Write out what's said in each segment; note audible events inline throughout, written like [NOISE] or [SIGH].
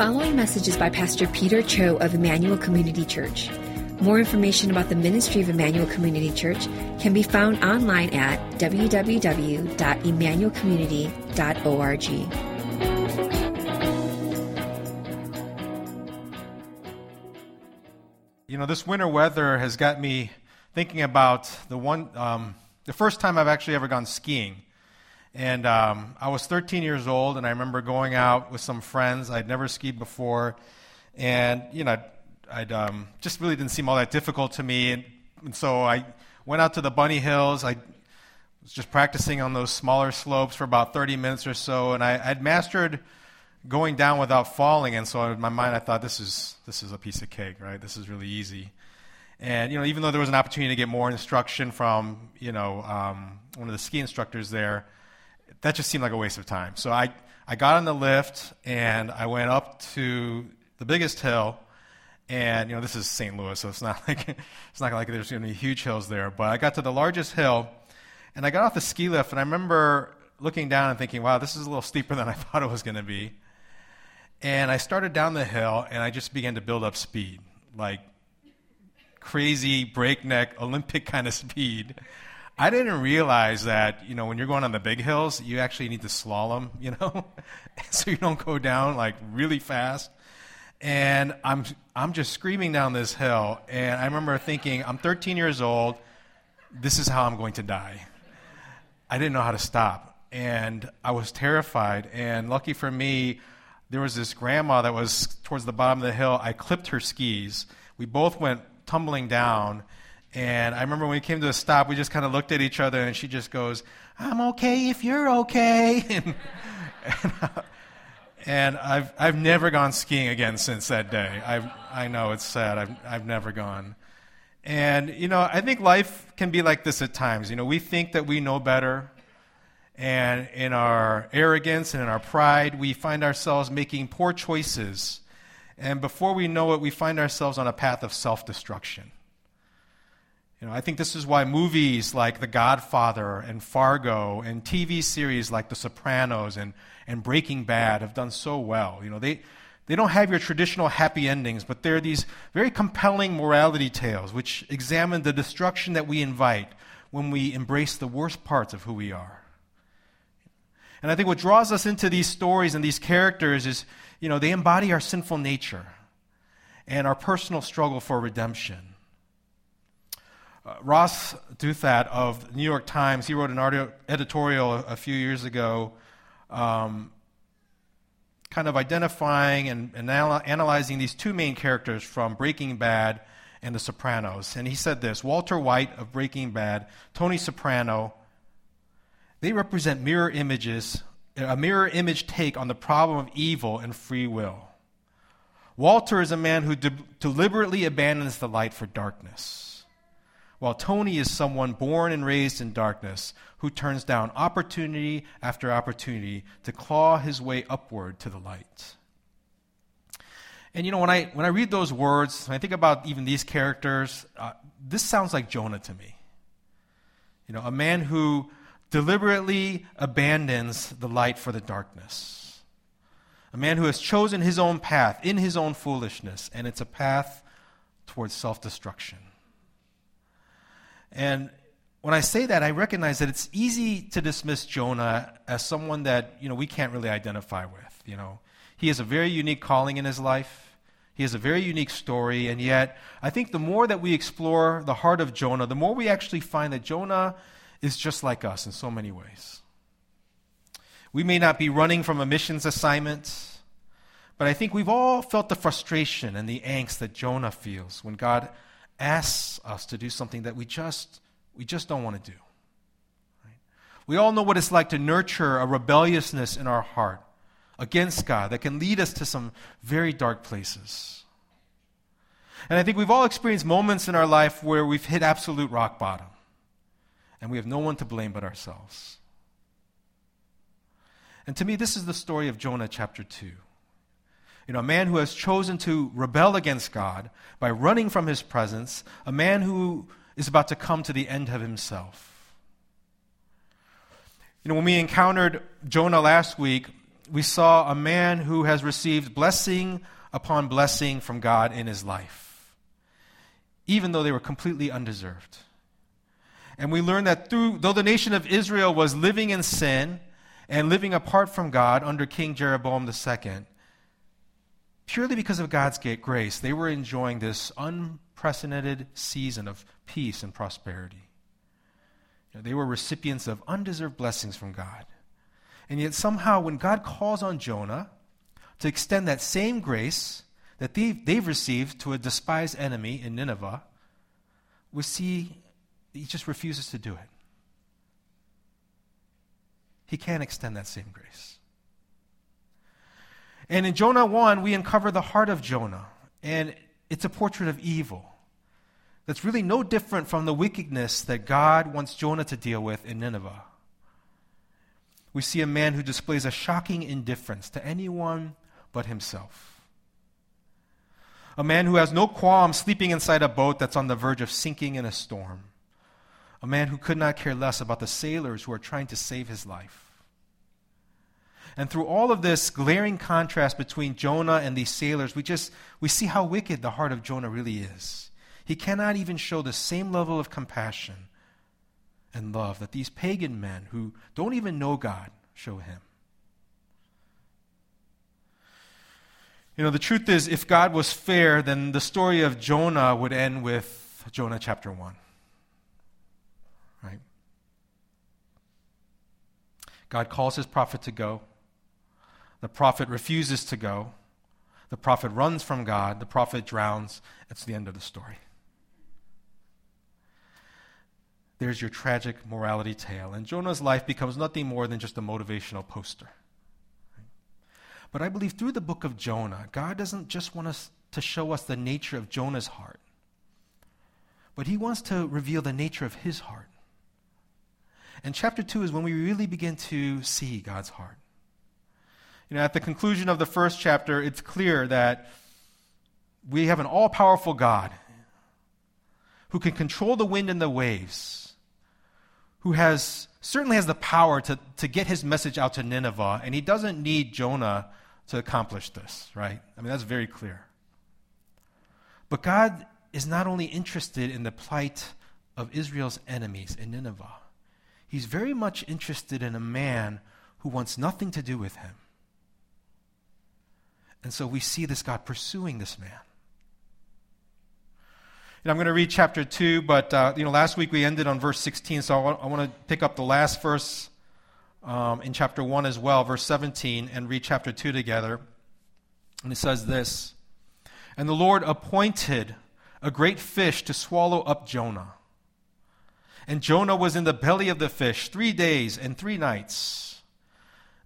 following message is by Pastor Peter Cho of Emmanuel Community Church. More information about the ministry of Emmanuel Community Church can be found online at www.emmanuelcommunity.org. You know, this winter weather has got me thinking about the one, um, the first time I've actually ever gone skiing. And um, I was 13 years old, and I remember going out with some friends. I'd never skied before, and you know, I'd um, just really didn't seem all that difficult to me. And, and, so I went out to the bunny hills. I was just practicing on those smaller slopes for about 30 minutes or so, and I, I'd mastered going down without falling. And so in my mind, I thought, this is this is a piece of cake, right? This is really easy. And you know, even though there was an opportunity to get more instruction from you know um, one of the ski instructors there that just seemed like a waste of time. So I, I got on the lift and I went up to the biggest hill. And you know this is St. Louis, so it's not [LAUGHS] like it's not like there's going to be huge hills there. But I got to the largest hill, and I got off the ski lift, and I remember looking down and thinking, "Wow, this is a little steeper than I [LAUGHS] thought it was going to be." And I started down the hill, and I just began to build up speed, like crazy breakneck Olympic [LAUGHS] kind of speed. I didn't realize that, you know, when you're going on the big hills, you actually need to slalom, [LAUGHS] you know, [LAUGHS] so you don't go down like really fast. And I'm, I'm just screaming down this hill. And I remember thinking, I'm 13 years old. This is how I'm going to die. I didn't know how to stop. And I was terrified. And lucky for me, there was this grandma that was towards the bottom of the hill. I clipped her skis. We both went tumbling down and I remember when we came to a stop, we just kind of looked at each other, and she just goes, I'm okay if you're okay. [LAUGHS] and, and, I've, I've never gone skiing again since that day. I've, I know it's sad. I've, I've never gone. And, you know, I think life can be like this at times. You know, we think that we know better. And in our arrogance and in our pride, we find ourselves making poor choices. And before we know it, we find ourselves on a path of self destruction. You know, I think this is why movies like The Godfather and Fargo and TV series like The Sopranos and, and Breaking Bad have done so well. You know, they, they don't have your traditional happy endings, but they're these very compelling morality tales which examine the destruction that we invite when we embrace the worst parts of who we are. And I think what draws us into these stories and these characters is, you know, they embody our sinful nature and our personal struggle for redemption. Uh, Ross Douthat of the New York Times, he wrote an editorial a, a, few years ago, um, kind of identifying and, and anal- analyzing these two main characters from Breaking Bad and The Sopranos. And he said this Walter White of Breaking Bad, Tony Soprano, they represent mirror images, a mirror image take on the problem of evil and free will. Walter is a man who de- deliberately abandons the light for darkness while Tony is someone born and raised in darkness who turns down opportunity after opportunity to claw his way upward to the light. And you know, when I, when I read those words, when I think about even these characters, uh, this sounds like Jonah to me. You know, a man who deliberately abandons the light for the darkness. A man who has chosen his own path in his own foolishness, and it's a path towards self destruction. And when I say that, I recognize that it's easy to dismiss Jonah as someone that, you know, we can't really identify with, you know. He has a very unique calling in his life. He has a very unique story, and yet I think the more that we explore the heart of Jonah, the more we actually find that Jonah is just like us in so many ways. We may not be running from a missions assignment, but I think we've all felt the frustration and the angst that Jonah feels when God asks us to do something that we just, we just don't want to do. Right? We all know what it's like to nurture a rebelliousness in our heart against God that can lead us to some very dark places. And I think we've all experienced moments in our life where we've hit absolute rock bottom and we have no one to blame but ourselves. And to me, this is the story of Jonah chapter 2 you know, a man who has chosen to rebel against God by running from his presence, a man who is about to come to the end of himself. You know, when we encountered Jonah last week, we saw a man who has received blessing upon blessing from God in his life, even though they were completely undeserved. And we learned that through, though the nation of Israel was living in sin and living apart from God under King Jeroboam II, purely because of God's grace, they were enjoying this unprecedented season of peace and prosperity. You know, they were recipients of undeserved blessings from God. And yet, somehow, when God calls on Jonah to extend that same grace that they've, they've received to a despised enemy in Nineveh, we see he just refuses to do it. He can't extend that same grace. And in Jonah 1, we uncover the heart of Jonah. And it's a portrait of evil that's really no different from the wickedness that God wants Jonah to deal with in Nineveh. We see a man who displays a shocking indifference to anyone but himself. A man who has no qualm sleeping inside a boat that's on the verge of sinking in a storm. A man who could not care less about the sailors who are trying to save his life. And through all of this glaring contrast between Jonah and these sailors, we just we see how wicked the heart of Jonah really is. He cannot even show the same level of compassion and love that these pagan men who don't even know God show him. You know, the truth is, if God was fair, then the story of Jonah would end with Jonah chapter 1. Right? God calls his prophet to go. The prophet refuses to go. The prophet runs from God. The prophet drowns. It's the end of the story. There's your tragic morality tale. And Jonah's life becomes nothing more than just a motivational poster. But I believe through the book of Jonah, God doesn't just want us to show us the nature of Jonah's heart, but he wants to reveal the nature of his heart. And chapter 2 is when we really begin to see God's heart. You know, at the conclusion of the first chapter, it's clear that we have an all powerful God who can control the wind and the waves, who has certainly has the power to, to get his message out to Nineveh, and he doesn't need Jonah to accomplish this, right? I mean, that's very clear. But God is not only interested in the plight of Israel's enemies in Nineveh, he's very much interested in a man who wants nothing to do with him. And so we see this God pursuing this man. And I'm going to read chapter 2, but uh, you know, last week we ended on verse 16, so I want, I want to pick up the last verse um, in chapter 1 as well, verse 17, and read chapter 2 together. And it says this And the Lord appointed a great fish to swallow up Jonah. And Jonah was in the belly of the fish three days and three nights.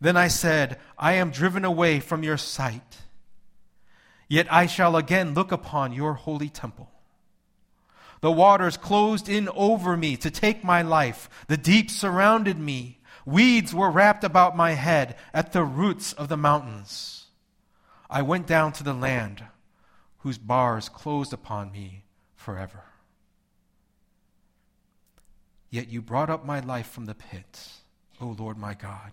Then I said, I am driven away from your sight. Yet I shall again look upon your holy temple. The waters closed in over me to take my life. The deep surrounded me. Weeds were wrapped about my head at the roots of the mountains. I went down to the land whose bars closed upon me forever. Yet you brought up my life from the pit, O Lord my God.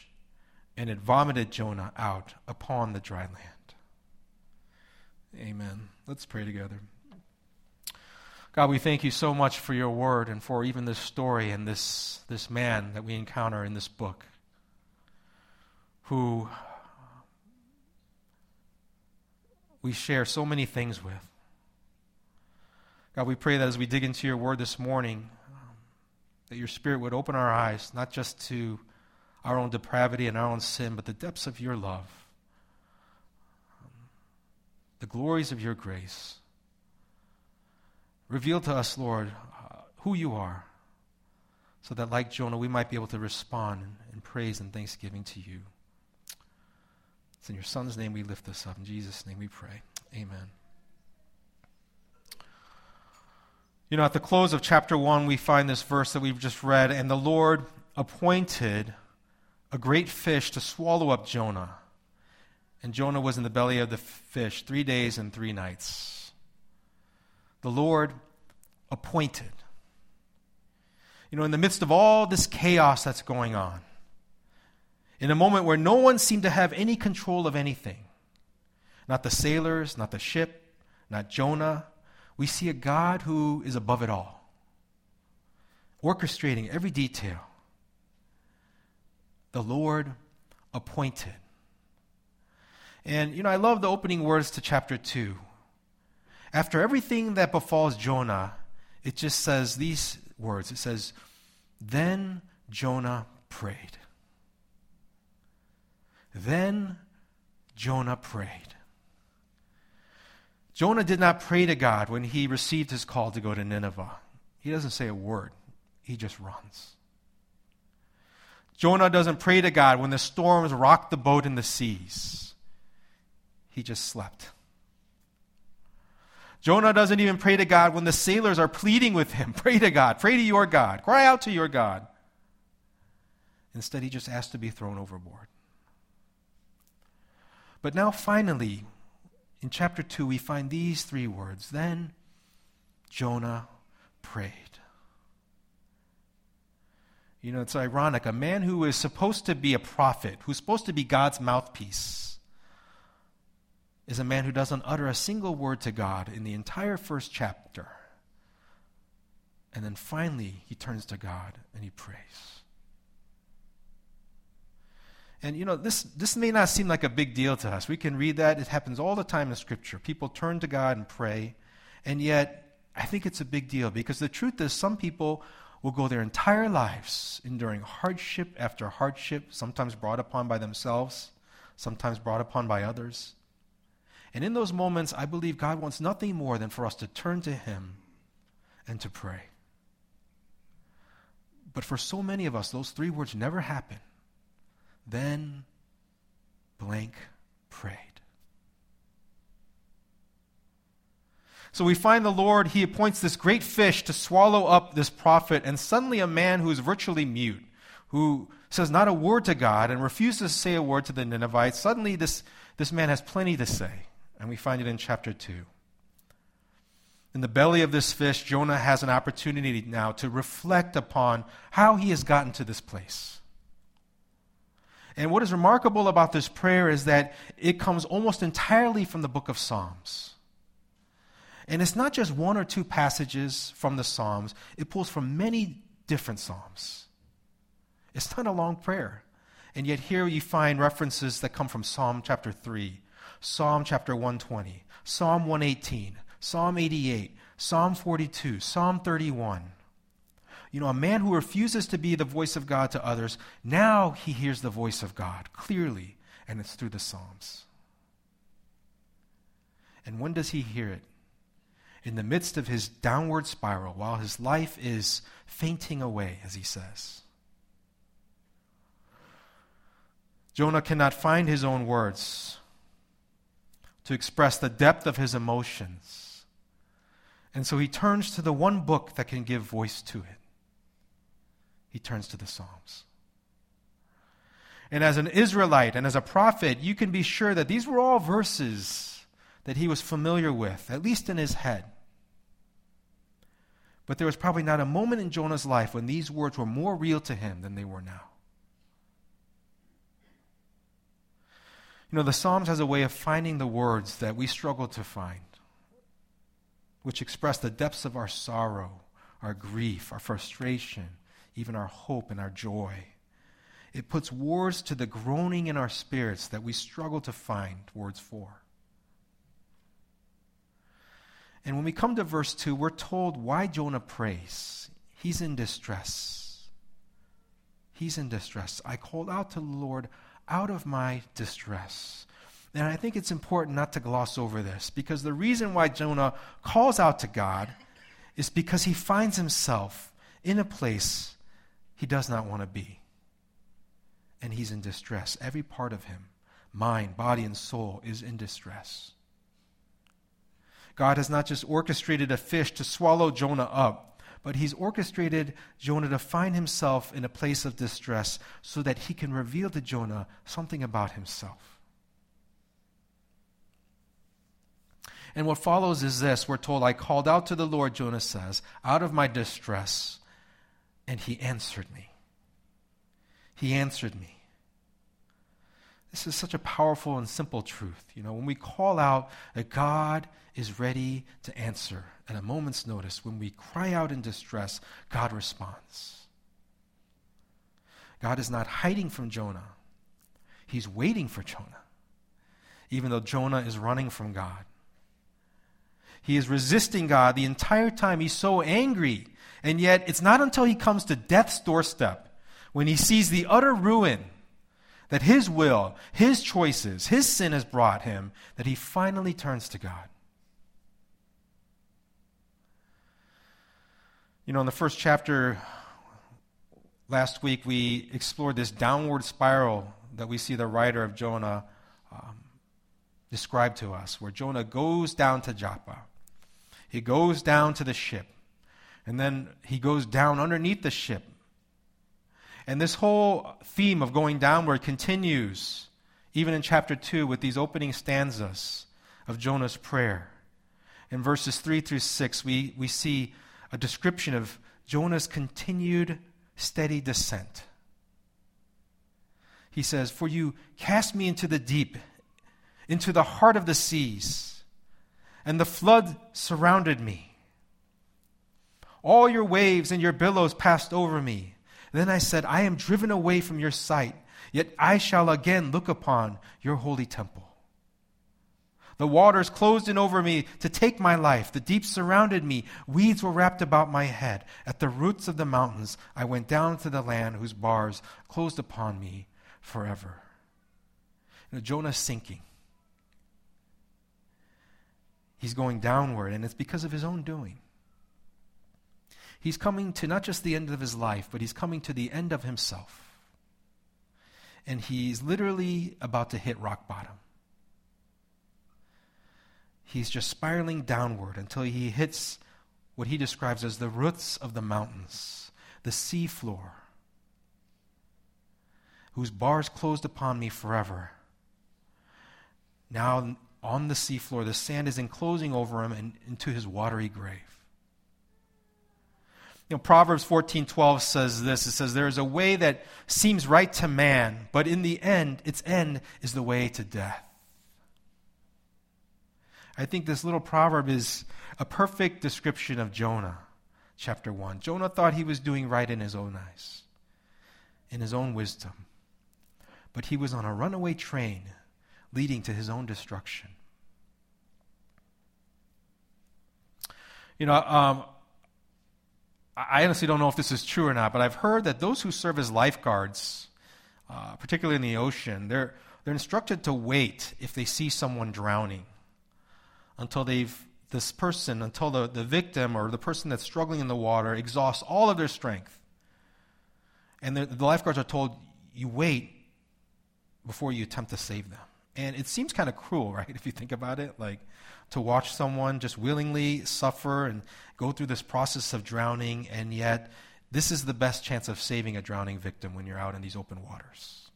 and it vomited Jonah out upon the dry land. Amen. Let's pray together. God, we thank you so much for your word and for even this story and this, this man that we encounter in this book who we share so many things with. God, we pray that as we dig into your word this morning, um, that your spirit would open our eyes, not just to our own depravity and our own sin, but the depths of your love, the glories of your grace. Reveal to us, Lord, who you are, so that, like Jonah, we might be able to respond in, in praise and thanksgiving to you. It's in your Son's name we lift this up. In Jesus' name we pray. Amen. You know, at the close of chapter 1, we find this verse that we've just read, and the Lord appointed a great fish to swallow up Jonah. And Jonah was in the belly of the fish three days and three nights. The Lord appointed. You know, in the midst of all this chaos that's going on, in a moment where no one seemed to have any control of anything, not the sailors, not the ship, not Jonah, we see a God who is above it all, orchestrating every detail. The Lord appointed. And, you know, I love the opening words to chapter 2. After everything that befalls Jonah, it just says these words. It says, Then Jonah prayed. Then Jonah prayed. Jonah did not pray to God when he received his call to go to Nineveh. He doesn't say a word, he just runs. Jonah doesn't pray to God when the storms rock the boat in the seas. He just slept. Jonah doesn't even pray to God when the sailors are pleading with him. [LAUGHS] Pray to God. Pray to your God. Cry out to your God. Instead, he just asked to be thrown overboard. But now, finally, in chapter 2, we find these three words Then Jonah prayed. You know, it's ironic. A man who is supposed to be a prophet, who's supposed to be God's mouthpiece, is a man who doesn't utter a single word to God in the entire first chapter. And then finally, he turns to God and he prays. And you know, this, this may not seem like a big deal to us. We can read that. It happens all the time in Scripture. People turn to God and pray. And yet, I think it's a big deal because the truth is, some people will go their entire lives enduring hardship after hardship, sometimes brought upon by themselves, sometimes brought upon by others. And in those moments, I believe God wants nothing more than for us to turn to Him and to pray. But for so many of us, those three words never happen. Then blank prayed. So we find the Lord, he appoints this great fish to swallow up this prophet, and suddenly a man who is virtually mute, who says not a word to God and refuses to say a word to the Ninevites, suddenly this, this man has plenty to say. And we find it in chapter 2. In the belly of this fish, Jonah has an opportunity now to reflect upon how he has gotten to this place. And what is remarkable about this prayer is that it comes almost entirely from the book of Psalms. And it's not just one or two passages from the Psalms, it pulls from many different Psalms. It's not a long prayer. And yet, here you find references that come from Psalm chapter 3, Psalm chapter 120, Psalm 118, Psalm 88, Psalm 42, Psalm 31. You know, a man who refuses to be the voice of God to others, now he hears the voice of God clearly, and it's through the Psalms. And when does he hear it? In the midst of his downward spiral, while his life is fainting away, as he says. Jonah cannot find his own words to express the depth of his emotions. And so he turns to the one book that can give voice to it he turns to the Psalms. And as an Israelite and as a prophet, you can be sure that these were all verses that he was familiar with, at least in his head. But there was probably not a moment in Jonah's life when these words were more real to him than they were now. You know, the Psalms has a way of finding the words that we struggle to find, which express the depths of our sorrow, our grief, our frustration, even our hope and our joy. It puts words to the groaning in our spirits that we struggle to find words for. And when we come to verse 2, we're told why Jonah prays. He's in distress. He's in distress. I called out to the Lord out of my distress. And I think it's important not to gloss over this because the reason why Jonah calls out to God is because he finds himself in a place he does not want to be. And he's in distress. Every part of him, mind, body, and soul, is in distress. God has not just orchestrated a fish to swallow Jonah up, but he's orchestrated Jonah to find himself in a place of distress so that he can reveal to Jonah something about himself. And what follows is this we're told, I called out to the Lord, Jonah says, out of my distress, and he answered me. He answered me. This is such a powerful and simple truth. You know, when we call out that God is ready to answer at a moment's notice, when we cry out in distress, God responds. God is not hiding from Jonah, He's waiting for Jonah, even though Jonah is running from God. He is resisting God the entire time. He's so angry. And yet, it's not until he comes to death's doorstep, when he sees the utter ruin that his will, his choices, his sin has brought him, that he finally turns to God. You know, in the first chapter last week, we explored this downward spiral that we see the writer of Jonah um, describe to us, where Jonah goes down to Joppa. He goes down to the ship. And then he goes down underneath the ship. And this whole theme of going downward continues even in chapter 2 with these opening stanzas of Jonah's prayer. In verses 3 through 6, we, we see a description of Jonah's continued steady descent. He says, For you cast me into the deep, into the heart of the seas and the flood surrounded me. All your waves and your billows passed over me. Then I said, I am driven away from your sight, yet I shall again look upon your holy temple. The waters closed in over me to take my life. The deep surrounded me. Weeds were wrapped about my head. At the roots of the mountains, I went down to the land whose bars closed upon me forever. You know, Jonah's sinking. He's going downward, and it's because of his own doing. He's coming to not just the end of his life, but he's coming to the end of himself. And he's literally about to hit rock bottom. He's just spiraling downward until he hits what he describes as the roots of the mountains, the sea floor, whose bars closed upon me forever. Now on the seafloor. The sand is enclosing over him and into his watery grave. You know, Proverbs 14:12 says this. It says, There is a way that seems right to man, but in the end, its end is the way to death. I think this little proverb is a perfect description of Jonah, chapter 1. Jonah thought he was doing right in his own eyes, in his own wisdom. But he was on a runaway train leading to his own destruction. You know, um, I honestly don't know if this is true or not, but I've heard that those who serve as lifeguards, uh, particularly in the ocean, they're, they're instructed to wait if they see someone drowning until they've this person, until the, the victim or the person that's struggling in the water exhausts all of their strength. And the, the lifeguards are told, you wait before you attempt to save them. And it seems kind of cruel, [LAUGHS] right, if you think about it? Like to watch someone just willingly suffer and go through this process of drowning, and yet this is the best chance of saving a drowning victim when you're out in these open waters.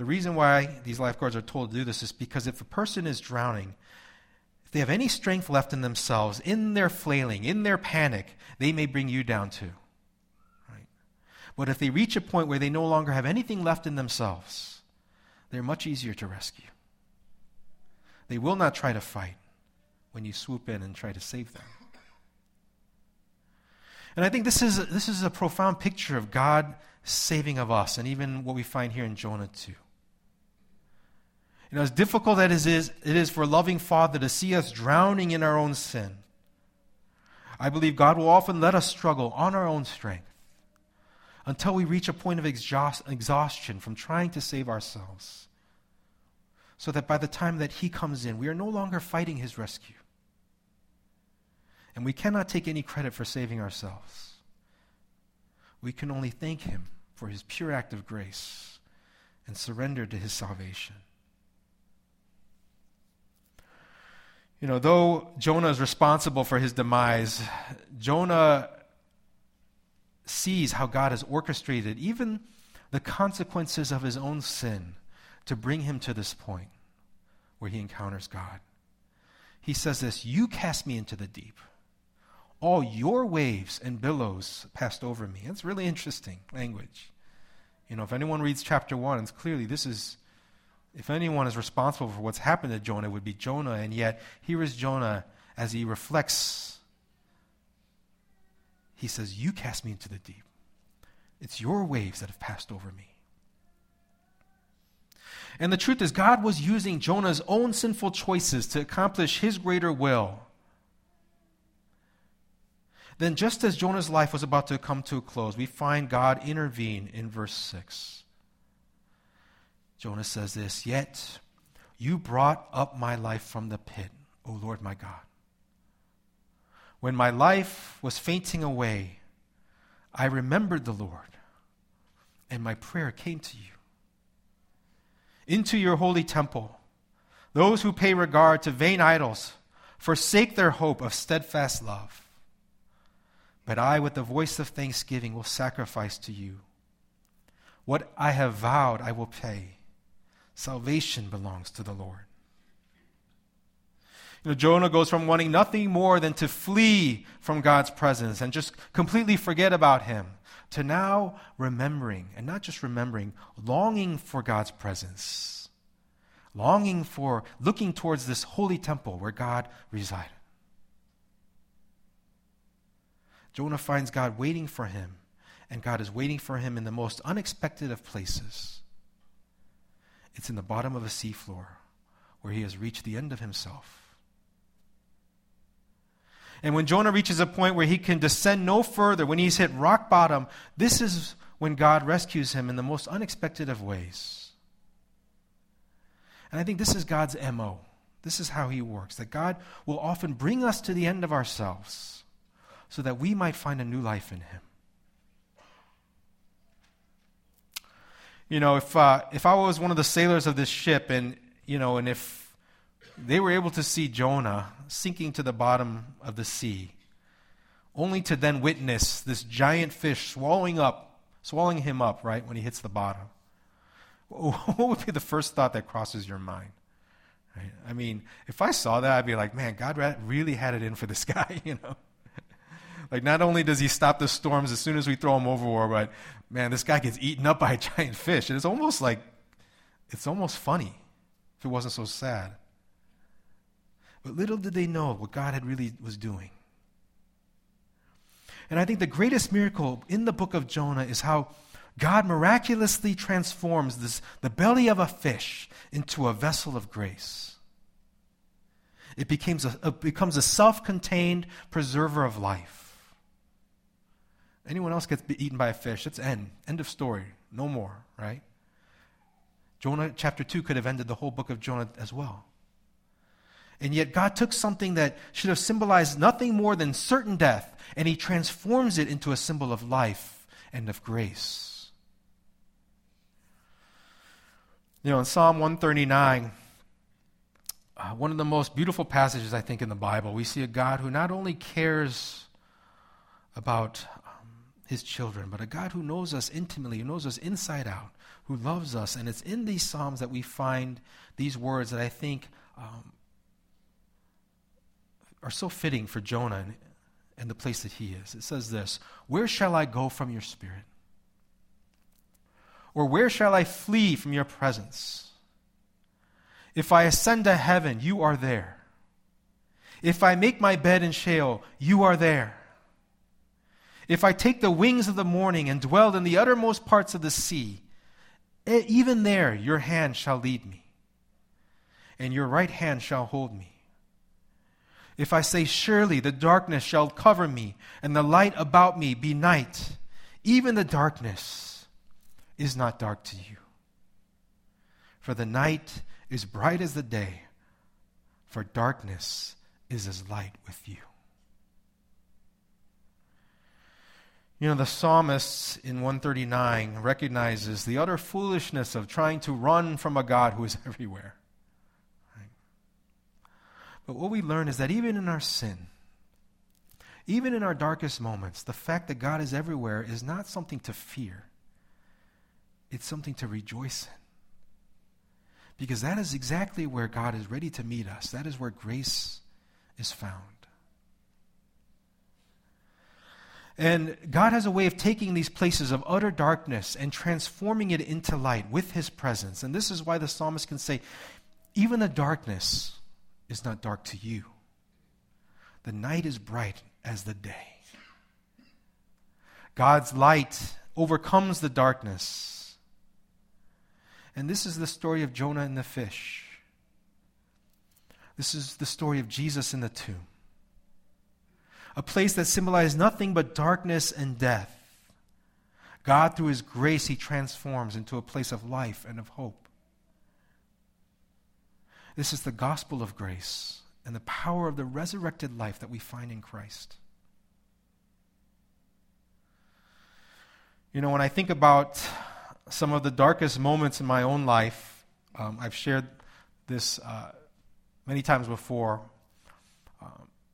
The reason why these lifeguards are told to do this is because if a person is drowning, if they have any strength left in themselves, in their flailing, in their panic, they may bring you down too. But if they reach a point where they no longer have anything left in themselves, they're much easier to rescue. They will not try to fight when you swoop in and try to save them. And I think this is, this is a profound picture of God saving of us, and even what we find here in Jonah 2. You know, as difficult as it is, it is for a loving Father to see us drowning in our own sin, I believe God will often let us struggle on our own strength until we reach a point of exhaust, exhaustion from trying to save ourselves. So that by the time that He comes in, we are no longer fighting His rescue. And we cannot take any credit for saving ourselves. We can only thank Him for His pure act of grace and surrender to His salvation. You know, though Jonah is responsible for his demise, Jonah sees how God has orchestrated even the consequences of his own sin to bring him to this point where he encounters God. He says this You cast me into the deep. All your waves and billows passed over me. It's really interesting language. You know, if anyone reads chapter 1, it's clearly this is if anyone is responsible for what's happened to Jonah, it would be Jonah. And yet, here is Jonah as he reflects. He says, You cast me into the deep. It's your waves that have passed over me. And the truth is, God was using Jonah's own sinful choices to accomplish his greater will. Then, just as Jonah's life was about to come to a close, we find God intervene in verse 6. Jonah says this Yet you brought up my life from the pit, O Lord my God. When my life was fainting away, I remembered the Lord, and my prayer came to you. Into your holy temple, those who pay regard to vain idols forsake their hope of steadfast love. But I, with the voice of thanksgiving, will sacrifice to you. What I have vowed, I will pay. Salvation belongs to the Lord. You know, Jonah goes from wanting nothing more than to flee from God's presence and just completely forget about him to now remembering, and not just remembering, longing for God's presence, longing for, looking towards this holy temple where God resided. Jonah finds God waiting for him, and God is waiting for him in the most unexpected of places. It's in the bottom of a seafloor where he has reached the end of himself. And when Jonah reaches a point where he can descend no further, when he's hit rock bottom, this is when God rescues him in the most unexpected of ways. And I think this is God's MO. This is how he works that God will often bring us to the end of ourselves so that we might find a new life in him. You know, if, uh, if I was one of the sailors of this ship and, you know, and if they were able to see Jonah sinking to the bottom of the sea, only to then witness this giant fish swallowing up, swallowing him up, right, when he hits the bottom, [LAUGHS] what would be the first thought that crosses your mind? Right? I mean, if I saw that, I'd be like, man, God really had it in for this [LAUGHS] guy, you know? Like, not only does he stop the storms as soon as we throw him overboard, but man, this guy gets eaten up by [LAUGHS] a giant fish. And it's almost like, it's almost funny if it wasn't so sad. But little did they know what God had really was doing. And I think the greatest miracle in the book of Jonah is how God miraculously transforms this, the belly of a fish into a vessel of grace. It becomes a, it becomes a self contained preserver of life. Anyone else gets eaten by a fish, it's end. End of story. No more, right? Jonah chapter 2 could have ended the whole book of Jonah as well. And yet, God took something that should have symbolized nothing more than certain death, and He transforms it into a symbol of life and of grace. You know, in Psalm 139, uh, one of the most beautiful passages, I think, in the Bible, we see a God who not only cares about his children, but a God who knows us intimately, who knows us inside out, who loves us. And it's in these Psalms that we find these words that I think um, are so fitting for Jonah and, and the place that he is. It says this Where shall I go from your spirit? Or where shall I flee from your presence? If I ascend to heaven, you are there. If I make my bed in Sheol, you are there. If I take the wings of the morning and dwell in the uttermost parts of the sea, even there your hand shall lead me, and your right hand shall hold me. If I say, Surely the darkness shall cover me, and the light about me be night, even the darkness is not dark to you. For the night is bright as the day, for darkness is as light with you. You know, the psalmist in 139 recognizes the utter foolishness of trying to run from a God who is [LAUGHS] everywhere. But what we learn is that even in our sin, even in our darkest moments, the fact that God is everywhere is not something to fear, it's something to rejoice in. Because that is exactly where God is ready to meet us, that is where grace is found. And God has a way of taking these places of utter darkness and transforming it into light with His presence. And this is why the psalmist can say, even the darkness is not dark to you. The night is bright as the day. God's light overcomes the darkness. And this is the story of Jonah and the fish. This is the story of Jesus in the tomb a place that symbolized nothing but darkness and death. God, through His grace, He transforms into a place of life and of hope. This is the gospel of grace and the power of the resurrected life that we find in Christ. You know, when I think about some of the darkest moments in my own life, um, I've shared this uh, many times before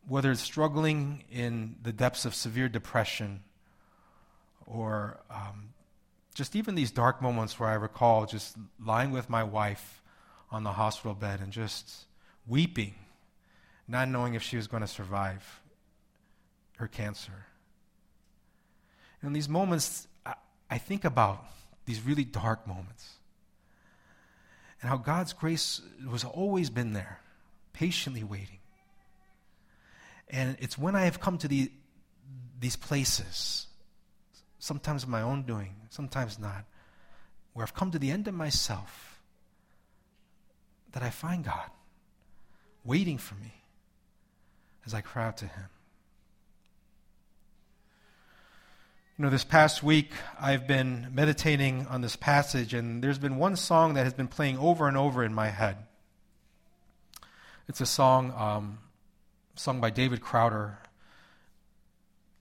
whether it's struggling in the depths of severe depression or um, just even these dark moments where I recall just lying with my wife on the hospital bed and just weeping, not knowing if she was going to survive her cancer. In these moments, I, I think about these really dark moments and how God's grace was always been there, patiently waiting. And it's when I have come to the, these places, sometimes of my own doing, sometimes not, where I've come to the end of myself, that I find God waiting for me as I cry out to Him. You know, this past week I've been meditating on this passage, and there's been one song that has been playing over and over in my head. It's a song um, sung by David Crowder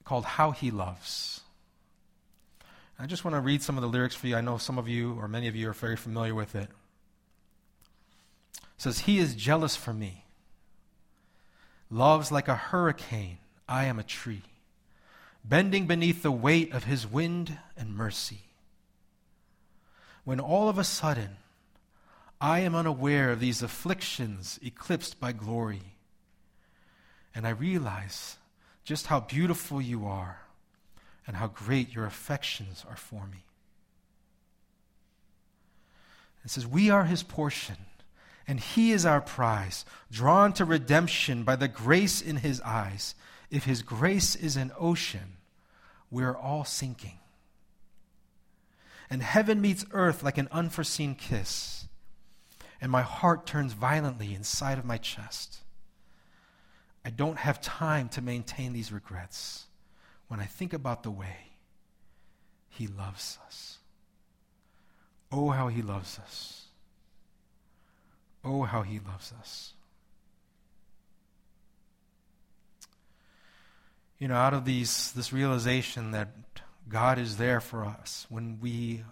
called How He Loves. I just want to read some of the lyrics for you. I know some of you, or many of you, are very familiar with it. It says, He is jealous for me, loves like a hurricane. I am a tree, bending beneath the weight of His wind and mercy. When all of a sudden, I am unaware of these afflictions eclipsed by glory and I realize just how beautiful you are and how great your affections are for me. It says, We are his portion, and he is our prize, drawn to redemption by the grace in his eyes. If his grace is an ocean, we are all sinking. And heaven meets earth like an unforeseen kiss, and my heart turns violently inside of my chest. I don't have time to maintain these regrets when I think about the way He loves us. Oh, how He loves us. Oh, how He loves us. You know, out of these, this realization that God is there for us when we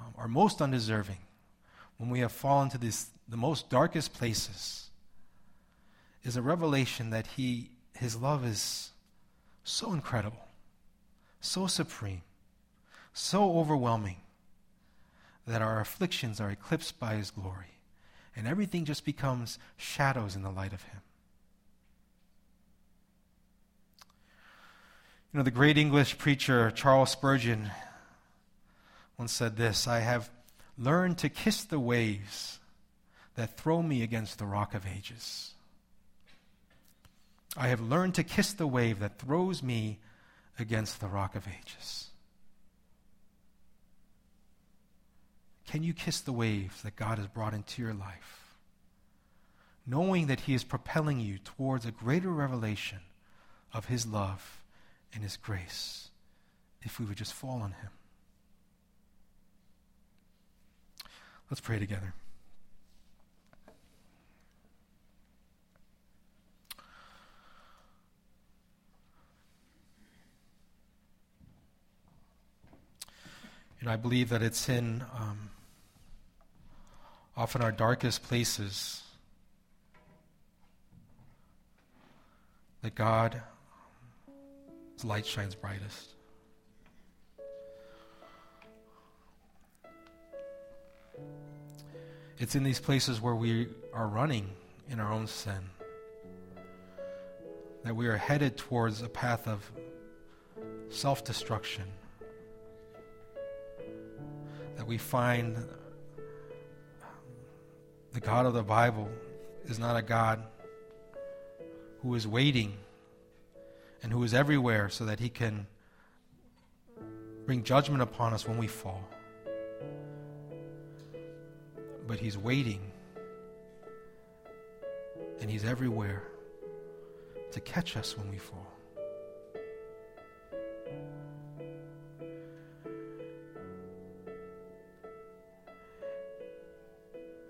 um, are most undeserving, when we have fallen to this, the most darkest places is a revelation that he, his love is so incredible, so supreme, so overwhelming that our afflictions are eclipsed by his glory, and everything just becomes shadows in the light of him. You know, the great English preacher Charles Spurgeon once said this I have learned to kiss the waves that throw me against the rock of ages. I have learned to kiss the wave that throws me against the rock of ages. Can you kiss the waves that God has brought into your life? knowing that He is propelling you towards a greater revelation of His love and His grace if we would just fall on Him. Let's pray together. And I believe that it's in um, often our darkest places that God's light shines brightest. It's in these places where we are running in our own sin that we are headed towards a path of self destruction that we find um, the God of the Bible is not a God who is waiting and who is everywhere so that he can bring judgment upon us when we fall. But he's waiting and he's everywhere to catch us when we fall.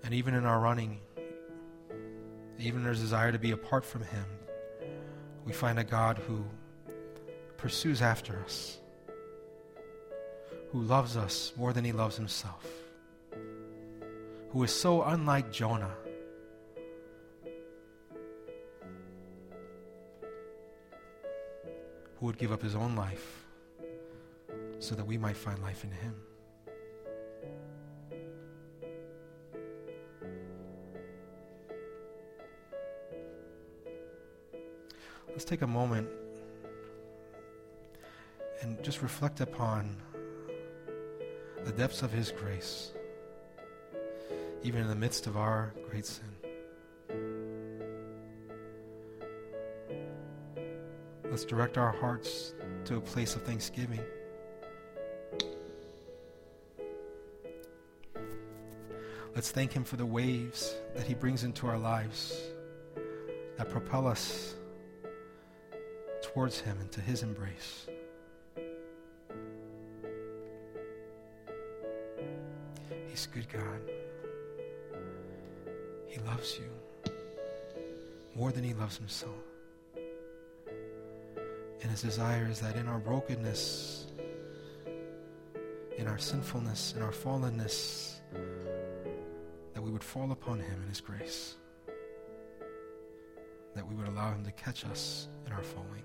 And even in our running, even in our desire to be apart from Him, we find a God who pursues after us, who loves us more than He loves Himself, who is so unlike Jonah. Who would give up his own life so that we might find life in him. Let's take a moment and just reflect upon the depths of His grace, even in the midst of our great sin. Let's direct our hearts to a place of thanksgiving. Let's thank Him for the waves that He brings into our lives that propel us towards Him and to His embrace. He's good God. He loves you more than He loves Himself. And His desire is that in our brokenness, in our sinfulness, in our fallenness, that we would fall upon Him in His grace, that we would allow Him to catch us in our falling.